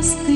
وسط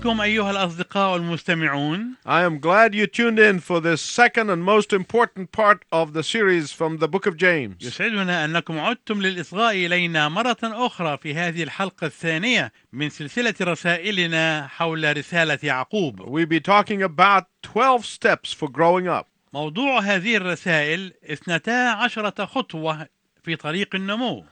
بكم أيها الأصدقاء المستمعون I am glad you tuned in for this second and most important part of the series from the book of James. يسعدنا أنكم عدتم للإصغاء إلينا مرة أخرى في هذه الحلقة الثانية من سلسلة رسائلنا حول رسالة يعقوب We'll be talking about 12 steps for growing up. موضوع هذه الرسائل اثنتا عشرة خطوة في طريق النمو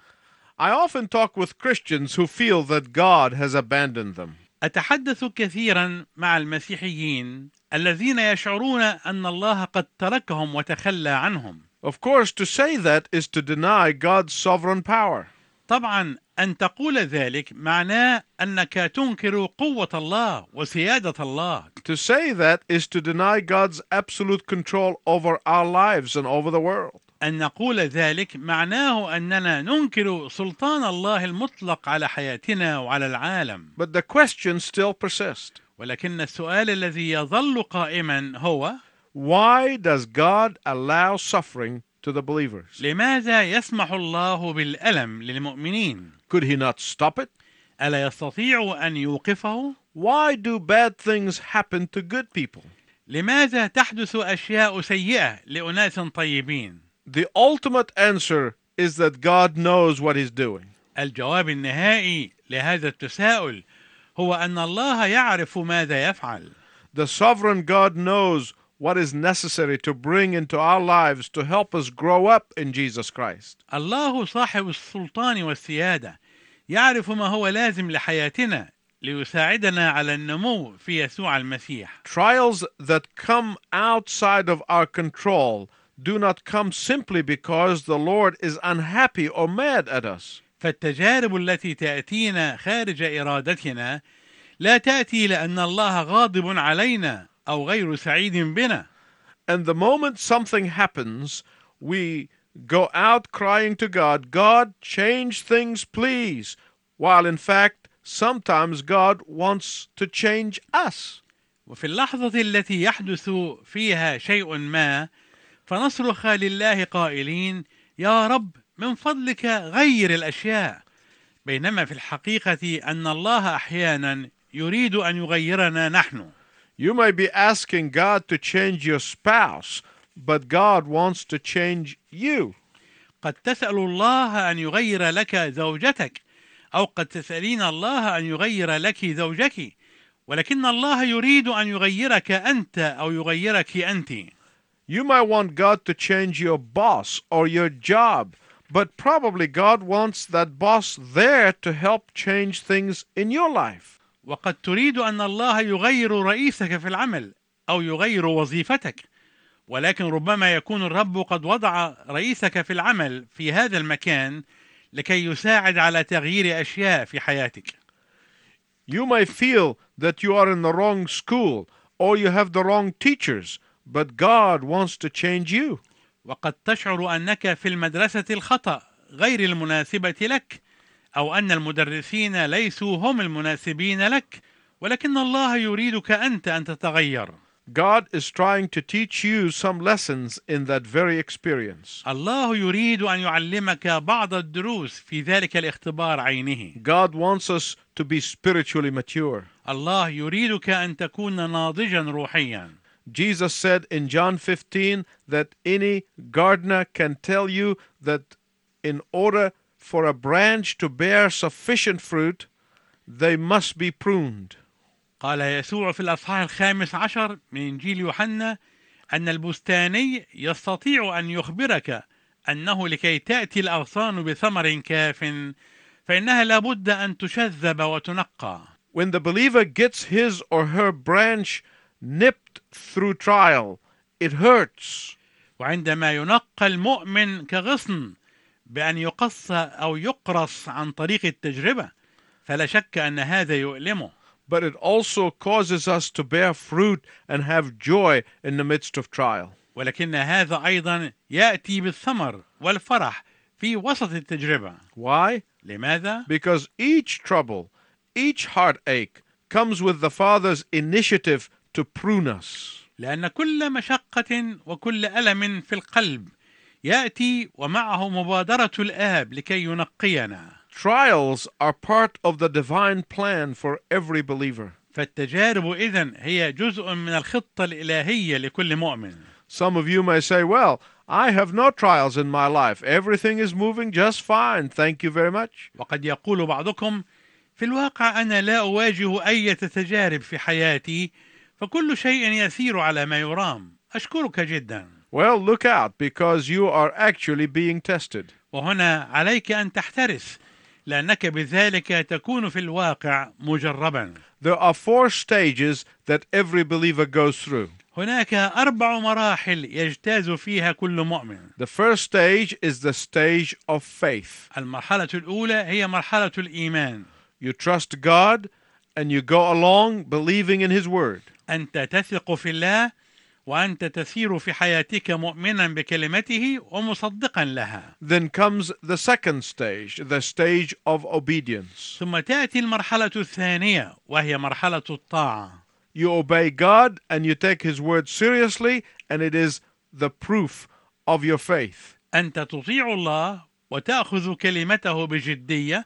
I often talk with Christians who feel that God has abandoned them. أتحدث كثيرا مع المسيحيين الذين يشعرون أن الله قد تركهم وتخلى عنهم Of course, to say that is to deny God's sovereign power. طبعا أن تقول ذلك معناه أنك تنكر قوة الله وسيادة الله To say that is to deny God's absolute control over our lives and over the world. أن نقول ذلك معناه أننا ننكر سلطان الله المطلق على حياتنا وعلى العالم But the questions still persist. ولكن السؤال الذي يظل قائما هو Why does God allow suffering to the believers? لماذا يسمح الله بالألم للمؤمنين؟ Could he not stop it? ألا يستطيع أن يوقفه؟ Why do bad things happen to good people? لماذا تحدث أشياء سيئة لأناس طيبين؟ The ultimate answer is that God knows what he's doing. الجواب النهائي لهذا التساؤل هو أن الله يعرف ماذا يفعل The sovereign God knows what is necessary to bring into our lives to help us grow up in Jesus Christ. الله صاحب السلطان والسيادة يعرف ما هو لازم لحياتنا ليساعدنا على النمو في يسوع المسيح Trials that come outside of our control do not come simply because the Lord is unhappy or mad at us. فالتجارب التي تأتينا خارج إرادتنا لا تأتي لأن الله غاضب علينا أو غير سعيد بنا And the moment something happens, we go out crying to God, God, change things, please. While in fact, sometimes God wants to change us. وفي اللحظة التي يحدث فيها شيء ما فنصرخ لله قائلين يا رب من فضلك غير الأشياء. بينما في الحقيقة أن الله أحيانا يريد أن يغيرنا نحن. You may be asking God to change your spouse, but God wants to change you. قد تسأل الله أن يغير لك زوجتك أو قد تسألين الله أن يغير لك زوجك ولكن الله يريد أن يغيرك أنت أو يغيرك أنت. You might want God to change your boss or your job, but probably God wants that boss there to help change things in your life. وقد تريد أن الله يغير رئيسك في العمل أو يغير وظيفتك ولكن ربما يكون الرب قد وضع رئيسك في العمل في هذا المكان لكي يساعد على تغيير أشياء في حياتك You may feel that you are in the wrong school or you have the wrong teachers, but God wants to change you. وقد تشعر أنك في المدرسة الخطأ غير المناسبة لك أو أن المدرسين ليسوا هم المناسبين لك ولكن الله يريدك أنت أن تتغير God is trying to teach you some lessons in that very experience. الله يريد أن يعلمك بعض الدروس في ذلك الاختبار عينه God wants us to be spiritually mature. الله يريدك أن تكون ناضجا روحيا Jesus said in John 15 that any gardener can tell you that in order for a branch to bear sufficient fruit, they must be pruned. قال يسوع في الأصحاح الخامس عشر من إنجيل يوحنا أن البستاني يستطيع أن يخبرك أنه لكي تأتي الأغصان بثمر كاف فإنها لابد أن تشذب وتنقى When the believer gets his or her branch nipped through trial, it hurts. وعندما ينقى المؤمن كغصن بأن يقص أو يقرص عن طريق التجربة فلا شك أن هذا يؤلمه But it also causes us to bear fruit and have joy in the midst of trial. ولكن هذا أيضا يأتي بالثمر والفرح في وسط التجربة Why? لماذا؟ Because each trouble, each heartache comes with the Father's initiative to prune us. لأن كل مشقة وكل ألم في القلب يأتي ومعه مبادرة الآب لكي ينقينا Trials are part of the divine plan for every believer. فالتجارب إذن هي جزء من الخطة الإلهية لكل مؤمن Some of you may say, Well, I have no trials in my life. Everything is moving just fine. Thank you very much. وقد يقول بعضكم في الواقع أنا لا أواجه أي تجارب في حياتي فكل شيء يسير على ما يرام أشكرك جدا Well, look out because you are actually being tested. وهنا عليك أن تحترس لأنك بذلك تكون في الواقع مجربا There are four stages that every believer goes through. هناك أربع مراحل يجتاز فيها كل مؤمن The first stage is the stage of faith. المرحلة الأولى هي مرحلة الإيمان You trust God and you go along believing in His Word. أنت تثق في الله وأنت تسير في حياتك مؤمنا بكلمته ومصدقا لها Then comes the second stage, the stage of obedience. ثم تأتي المرحلة الثانية وهي مرحلة الطاعة You obey God and you take His Word seriously, and it is the proof of your faith. أنت تطيع الله وتأخذ كلمته بجدية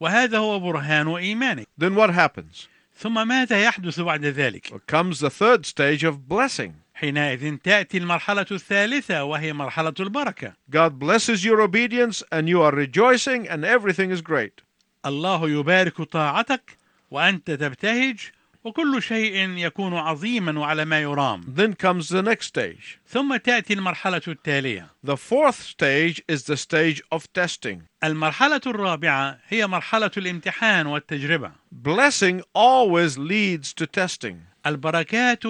وهذا هو برهان إيمانك Then what happens? ثم ماذا يحدث بعد ذلك؟ Comes the third stage of blessing. حينئذ تأتي المرحلة الثالثة وهي مرحلة البركة God blesses your obedience and you are rejoicing and everything is great. الله يبارك طاعتك وأنت تبتهج وكل شيء يكون عظيما وعلى ما يرام Then comes the next stage. ثم تأتي المرحلة التالية The fourth stage is the stage of testing. المرحلة الرابعة هي مرحلة الامتحان والتجربة Blessing always leads to testing. البركات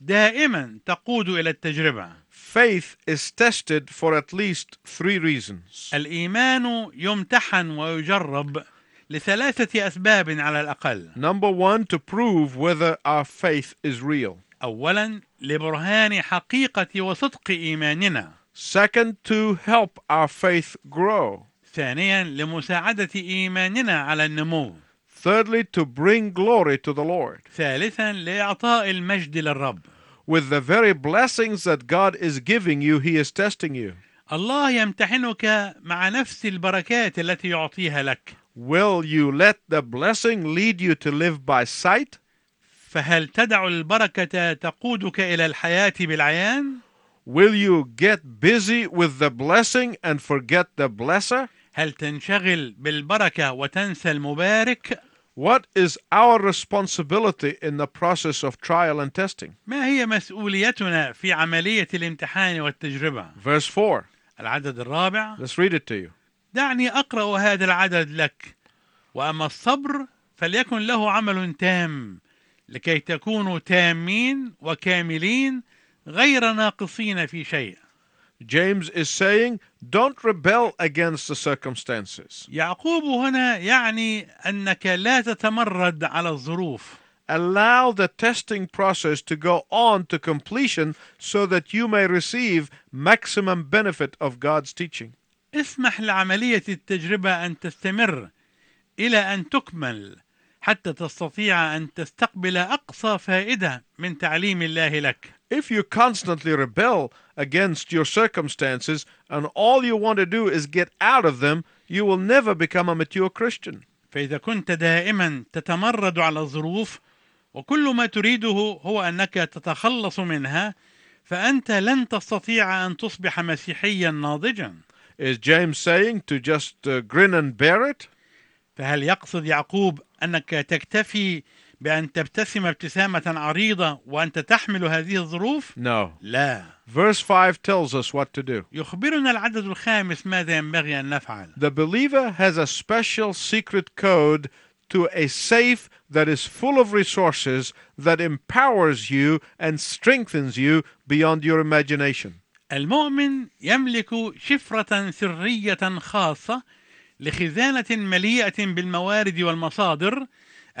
دائما تقود إلى التجربة Faith is tested for at least three reasons. الإيمان يمتحن ويجرب لثلاثة أسباب على الأقل Number one, to prove whether our faith is real. أولا لبرهان حقيقة وصدق إيماننا Second, to help our faith grow. ثانيا لمساعدة إيماننا على النمو Thirdly, to bring glory to the Lord. ثالثا لإعطاء المجد للرب With the very blessings that God is giving you, He is testing you. الله يمتحنك مع نفس البركات التي يعطيها لك Will you let the blessing lead you to live by sight? فهل تدع البركة تقودك إلى الحياة بالعيان؟ Will you get busy with the blessing and forget the blesser? هل تنشغل بالبركة وتنسى المبارك؟ What is our responsibility in the process of trial and testing? ما هي مسؤوليتنا في عملية الامتحان والتجربة؟ Verse 4. العدد الرابع Let's read it to you. دعني أقرأ هذا العدد لك وأما الصبر فليكن له عمل تام لكي تكونوا تامين وكاملين غير ناقصين في شيء James is saying, don't rebel against the circumstances. يعقوب هنا يعني أنك لا تتمرد على الظروف Allow the testing process to go on to completion so that you may receive maximum benefit of God's teaching. اسمح لعملية التجربة أن تستمر إلى أن تكمل حتى تستطيع أن تستقبل أقصى فائدة من تعليم الله لك If you constantly rebel against your circumstances and all you want to do is get out of them, you will never become a mature Christian. فإذا كنت دائما تتمرد على الظروف وكل ما تريده هو أنك تتخلص منها فأنت لن تستطيع أن تصبح مسيحيا ناضجا Is James saying to just uh, grin and bear it? فهل يقصد يعقوب أنك تكتفي بأن تبتسم ابتسامة عريضة وأنت تحمل هذه الظروف؟ No. لا Verse 5 tells us what to do. يخبرنا العدد الخامس ماذا ينبغي أن نفعل The believer has a special secret code to a safe that is full of resources that empowers you and strengthens you beyond your imagination. المؤمن يملك شفرة سرية خاصة لخزانة مليئة بالموارد والمصادر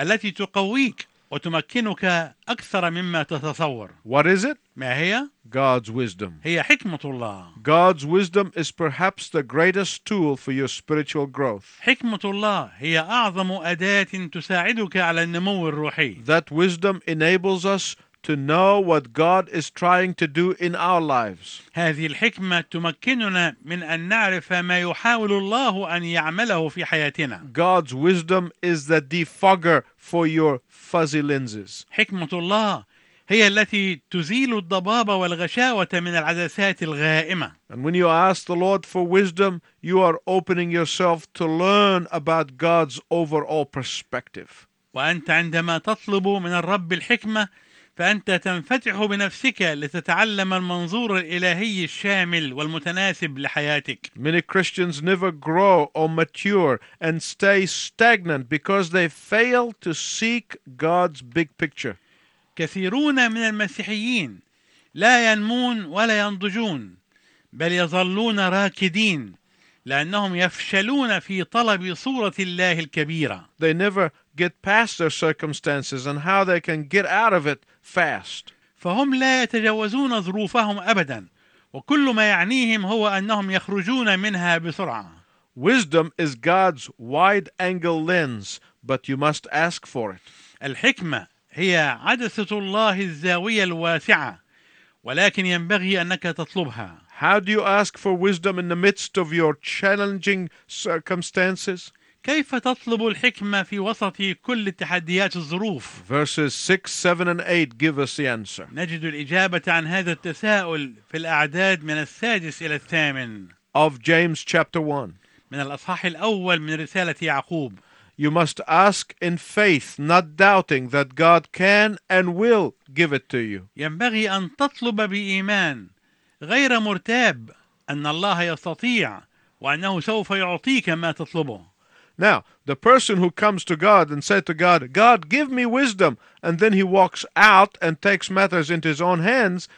التي تقويك وتمكنك أكثر مما تتصور What is it? ما هي؟ God's wisdom. هي حكمة الله God's wisdom is perhaps the greatest tool for your spiritual growth. حكمة الله هي أعظم أداة تساعدك على النمو الروحي That wisdom enables us to know what God is trying to do in our lives. هذه الحكمة تمكننا من أن نعرف ما يحاول الله أن يعمله في حياتنا God's wisdom is the defogger for your fuzzy lenses. حكمة الله هي التي تزيل الضباب والغشاوة من العدسات الغائمة And when you ask the Lord for wisdom, you are opening yourself to learn about God's overall perspective. وأنت عندما تطلب من الرب الحكمة فأنت تنفتح بنفسك لتتعلم المنظور الإلهي الشامل والمتناسب لحياتك Many Christians never grow or mature and stay stagnant because they fail to seek God's big picture. كثيرون من المسيحيين لا ينمون ولا ينضجون بل يظلون راكدين لأنهم يفشلون في طلب صورة الله الكبيرة They never get past their circumstances and how they can get out of it fast. فهم لا يتجاوزون ظروفهم أبدا وكل ما يعنيهم هو أنهم يخرجون منها بسرعة Wisdom is God's wide angle lens, but you must ask for it. الحكمة هي عدسة الله الزاوية الواسعة ولكن ينبغي أنك تطلبها How do you ask for wisdom in the midst of your challenging circumstances? كيف تطلب الحكمة في وسط كل تحديات الظروف Verses 6, 7, and 8 give us the answer. نجد الإجابة عن هذا التساؤل في الأعداد من السادس إلى الثامن Of James chapter 1. من الأصحاح الأول من رسالة يعقوب You must ask in faith, not doubting that God can and will give it to you. ينبغي أن تطلب بإيمان غير مرتاب أن الله يستطيع وأنه سوف يعطيك ما تطلبه Now, the person who comes to God and said to God, God, give me wisdom, and then he walks out and takes matters into his own hands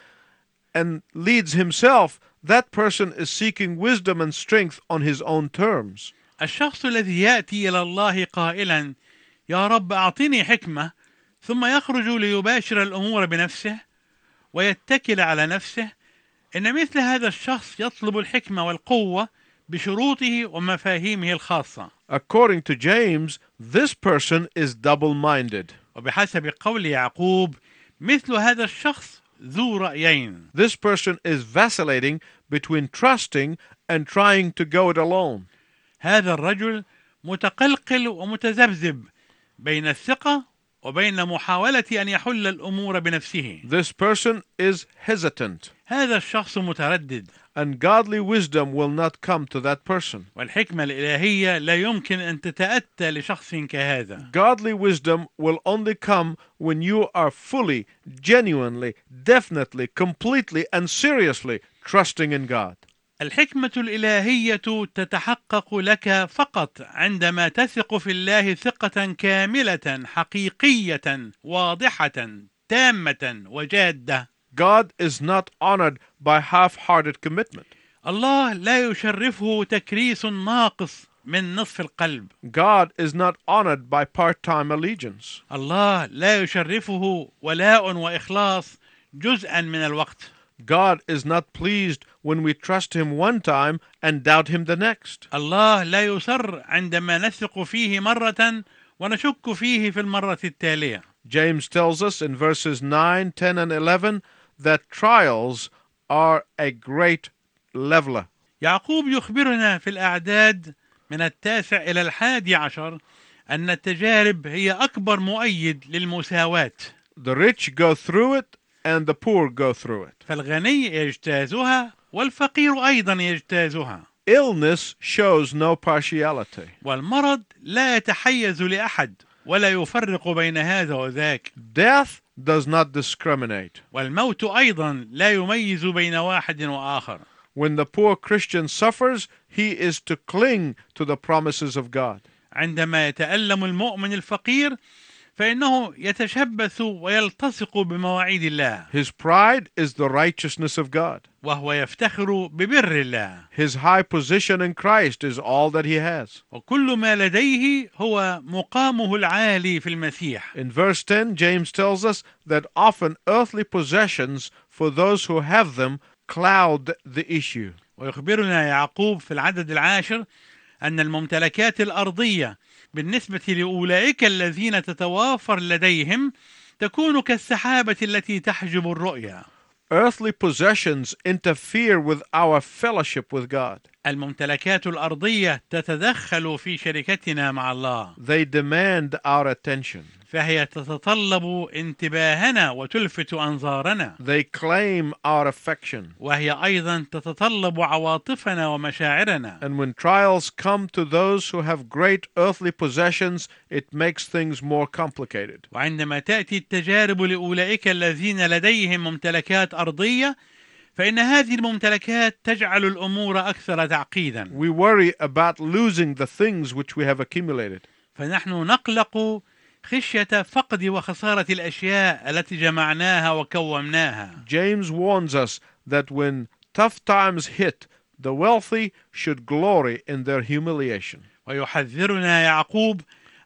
and leads himself, that person is seeking wisdom and strength on his own terms. الشخص الذي يأتي إلى الله قائلا يا رب أعطني حكمة ثم يخرج ليباشر الأمور بنفسه ويتكل على نفسه إن مثل هذا الشخص يطلب الحكمة والقوة بشروطه ومفاهيمه الخاصة. According to James, this person is double minded. وبحسب قول يعقوب مثل هذا الشخص ذو رأيين. This person is vacillating between trusting and trying to go it alone. هذا الرجل متقلقل ومتذبذب بين الثقة وبين محاولة أن يحل الأمور بنفسه. This person is hesitant, هذا الشخص متردد. and godly wisdom will not come to that person. والحكمة الإلهية لا يمكن أن تتأتى لشخص كهذا Godly wisdom will only come when you are fully, genuinely, definitely, completely, and seriously trusting in God. الحكمة الإلهية تتحقق لك فقط عندما تثق في الله ثقة كاملة حقيقية واضحة تامة وجادة God is not honored by half hearted commitment. الله لا يشرفه تكريس ناقص من نصف القلب God is not honored by part time allegiance. الله لا يشرفه ولاء وإخلاص جزءا من الوقت God is not pleased when we trust Him one time and doubt Him the next. الله لا يسر عندما نثق فيه مرة ونشك فيه في المرة التالية James tells us in verses 9, 10, and 11 that trials are a great leveler. يعقوب يخبرنا في الأعداد من التاسع إلى الحادي عشر أن التجارب هي أكبر مؤيد للمساواة The rich go through it and the poor go through it. فالغني يجتازها والفقير أيضا يجتازها Illness shows no partiality. والمرض لا يتحيز لأحد ولا يفرق بين هذا وذاك Death does not discriminate. والموت أيضا لا يميز بين واحد وآخر When the poor Christian suffers, he is to cling to the promises of God. عندما يتألم المؤمن الفقير فإنه يتشبث ويلتصق بمواعيد الله His pride is the righteousness of God. وهو يفتخر ببر الله His high position in Christ is all that he has. وكل ما لديه هو مقامه العالي في المسيح In verse 10, James tells us that often earthly possessions for those who have them cloud the issue. ويخبرنا يعقوب في العدد العاشر أن الممتلكات الأرضية بالنسبة لأولئك الذين تتوافر لديهم تكون كالسحابة التي تحجب الرؤيا Earthly possessions interfere with our fellowship with God. الممتلكات الأرضية تتدخل في شركتنا مع الله They demand our attention. فهي تتطلب انتباهنا وتلفت أنظارنا They claim our affection. وهي أيضا تتطلب عواطفنا ومشاعرنا And when trials come to those who have great earthly possessions, it makes things more complicated. وعندما تأتي التجارب لأولئك الذين لديهم ممتلكات أرضية فإن هذه الممتلكات تجعل الأمور أكثر تعقيدا We worry about losing the things which we have accumulated. فنحن نقلق خشية فقد وخسارة الأشياء التي جمعناها وكومناها James warns us that when tough times hit, the wealthy should glory in their humiliation. ويحذرنا يعقوب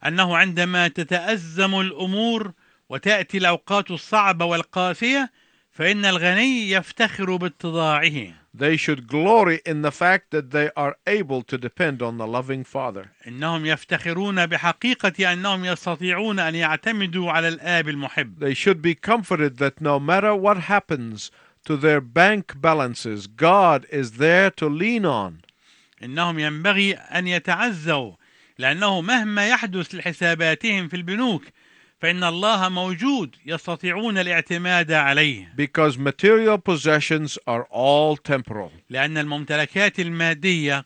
أنه عندما تتأزم الأمور وتأتي الأوقات الصعبة والقاسية فإن الغني يفتخر باتضاعه They should glory in the fact that they are able to depend on the loving Father. إنهم يفتخرون بحقيقة أنهم يستطيعون أن يعتمدوا على الآب المحب They should be comforted that no matter what happens to their bank balances. God is there to lean on. إنهم ينبغي أن يتعزوا لأنه مهما يحدث لحساباتهم في البنوك فإن الله موجود يستطيعون الاعتماد عليه because material possessions are all temporal. لأن الممتلكات المادية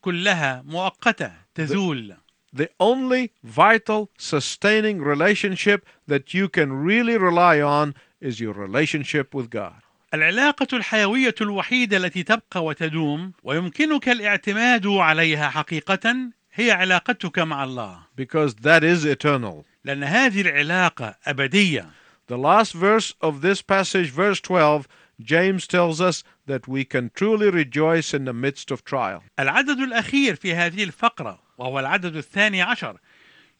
كلها مؤقتة تزول The only vital, sustaining relationship that you can really rely on is your relationship with God. العلاقة الحيوية الوحيدة التي تبقى وتدوم ويمكنك الاعتماد عليها حقيقة هي علاقتك مع الله Because that is eternal. لأن هذه العلاقة أبدية The last verse of this passage, verse 12, James tells us that we can truly rejoice in the midst of trial. العدد الأخير في هذه الفقرة وهو العدد الثاني عشر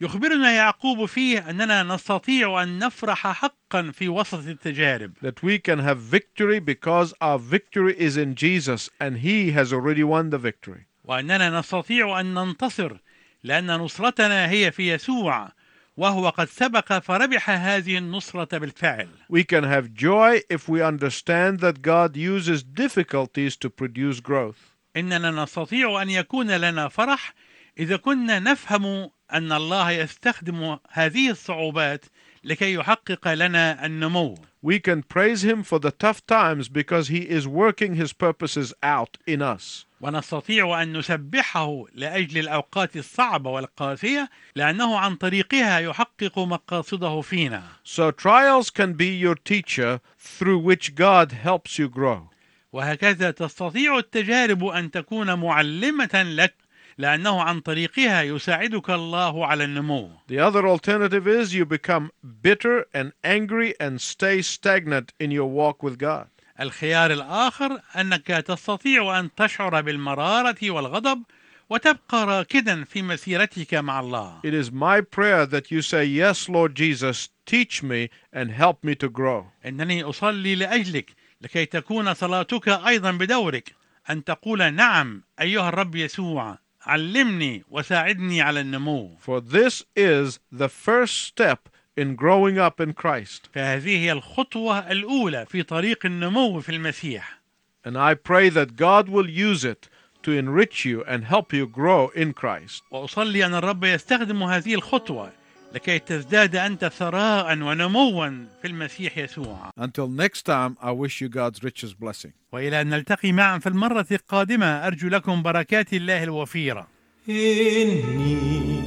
يخبرنا يعقوب فيه أننا نستطيع أن نفرح حقا في وسط التجارب That we can have victory because our victory is in Jesus and He has already won the victory. وأننا نستطيع أن ننتصر لأن نصرتنا هي في يسوع وهو قد سبق فربح هذه النصرة بالفعل We can have joy if we understand that God uses difficulties to produce growth. إننا نستطيع أن يكون لنا فرح إذا كنا نفهم أن الله يستخدم هذه الصعوبات لكي يحقق لنا النمو We can praise Him for the tough times because He is working His purposes out in us. ونستطيع أن نسبحه لأجل الأوقات الصعبة والقاسية لأنه عن طريقها يحقق مقاصده فينا So trials can be your teacher through which God helps you grow. وهكذا تستطيع التجارب أن تكون معلمة لك لأنه عن طريقها يساعدك الله على النمو The other alternative is you become bitter and angry and stay stagnant in your walk with God. الخيار الآخر أنك تستطيع أن تشعر بالمرارة والغضب وتبقى راكدا في مسيرتك مع الله It is my prayer that you say, Yes, Lord Jesus, teach me and help me to grow. إنني أصلي لأجلك لكي تكون صلاتك أيضا بدورك أن تقول نعم أيها الرب يسوع علمني وساعدني على النمو For this is the first step in growing up in Christ. فهذه هي الخطوة الأولى في طريق النمو في المسيح And I pray that God will use it to enrich you and help you grow in Christ. وأصلي أن الرب يستخدم هذه الخطوة لكي تزداد أنت ثراء ونموا في المسيح يسوع. Until next time, I wish you God's richest blessing. وإلى أن نلتقي معا في المرة القادمة أرجو لكم بركات الله الوفيرة. إني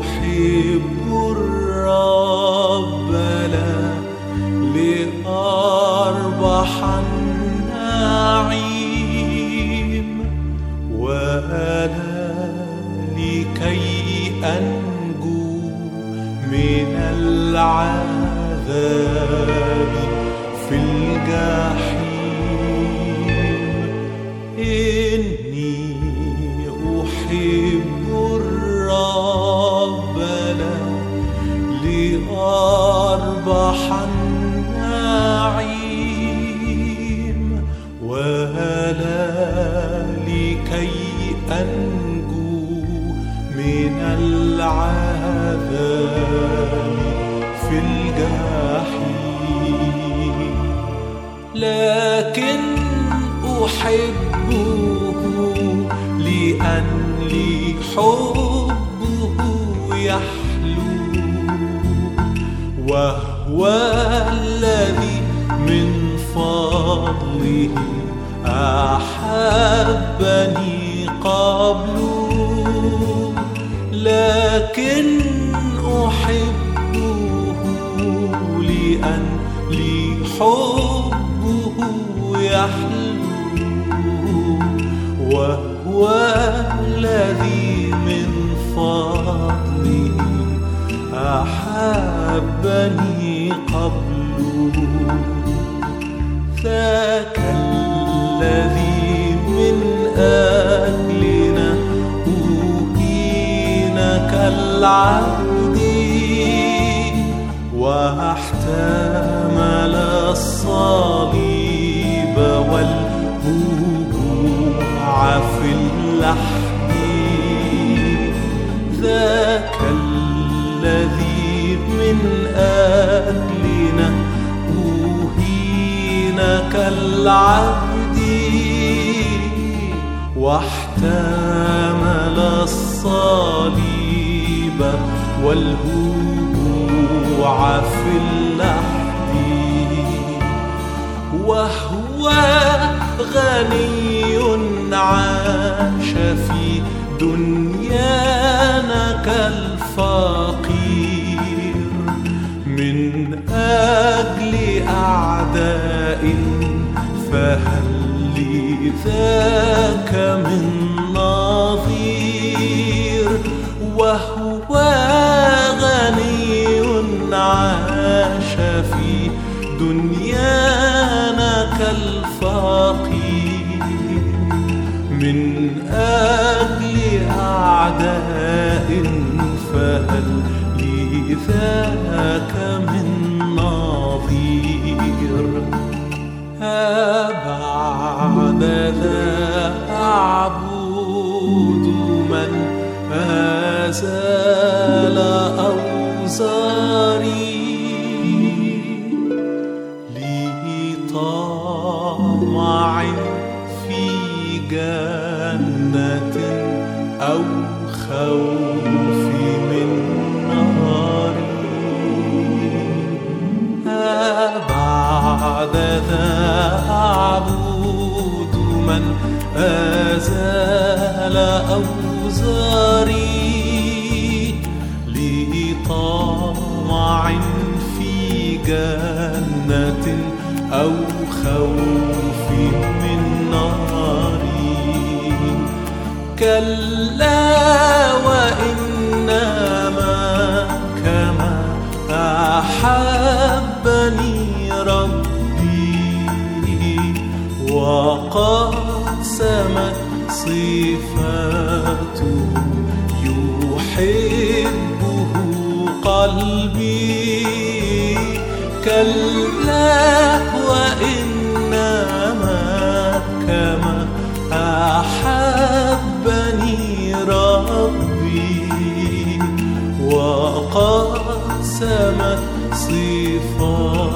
أحب الرب. حبه يحلو وهو الذي من فضله أحبني قبله لكن أحبه لأن لي حبه يحلو وهو الذي من فضله أحبني قبله. ذاك الذي من أجلنا أهين كالعبد واحتمل كالعبد واحتمل الصليب والهبوع في اللحد وهو غني عاش في دنيانا كالفقير من أجل أعداء فهل لذاك من أزال أوزاري لي طمع في جنة أو خوف من نار. أبعد ذا أعبد من أزال أوزاري. خوف من نار كلا وإنما كما أحبني أحبني ربي وقسمت صفاتي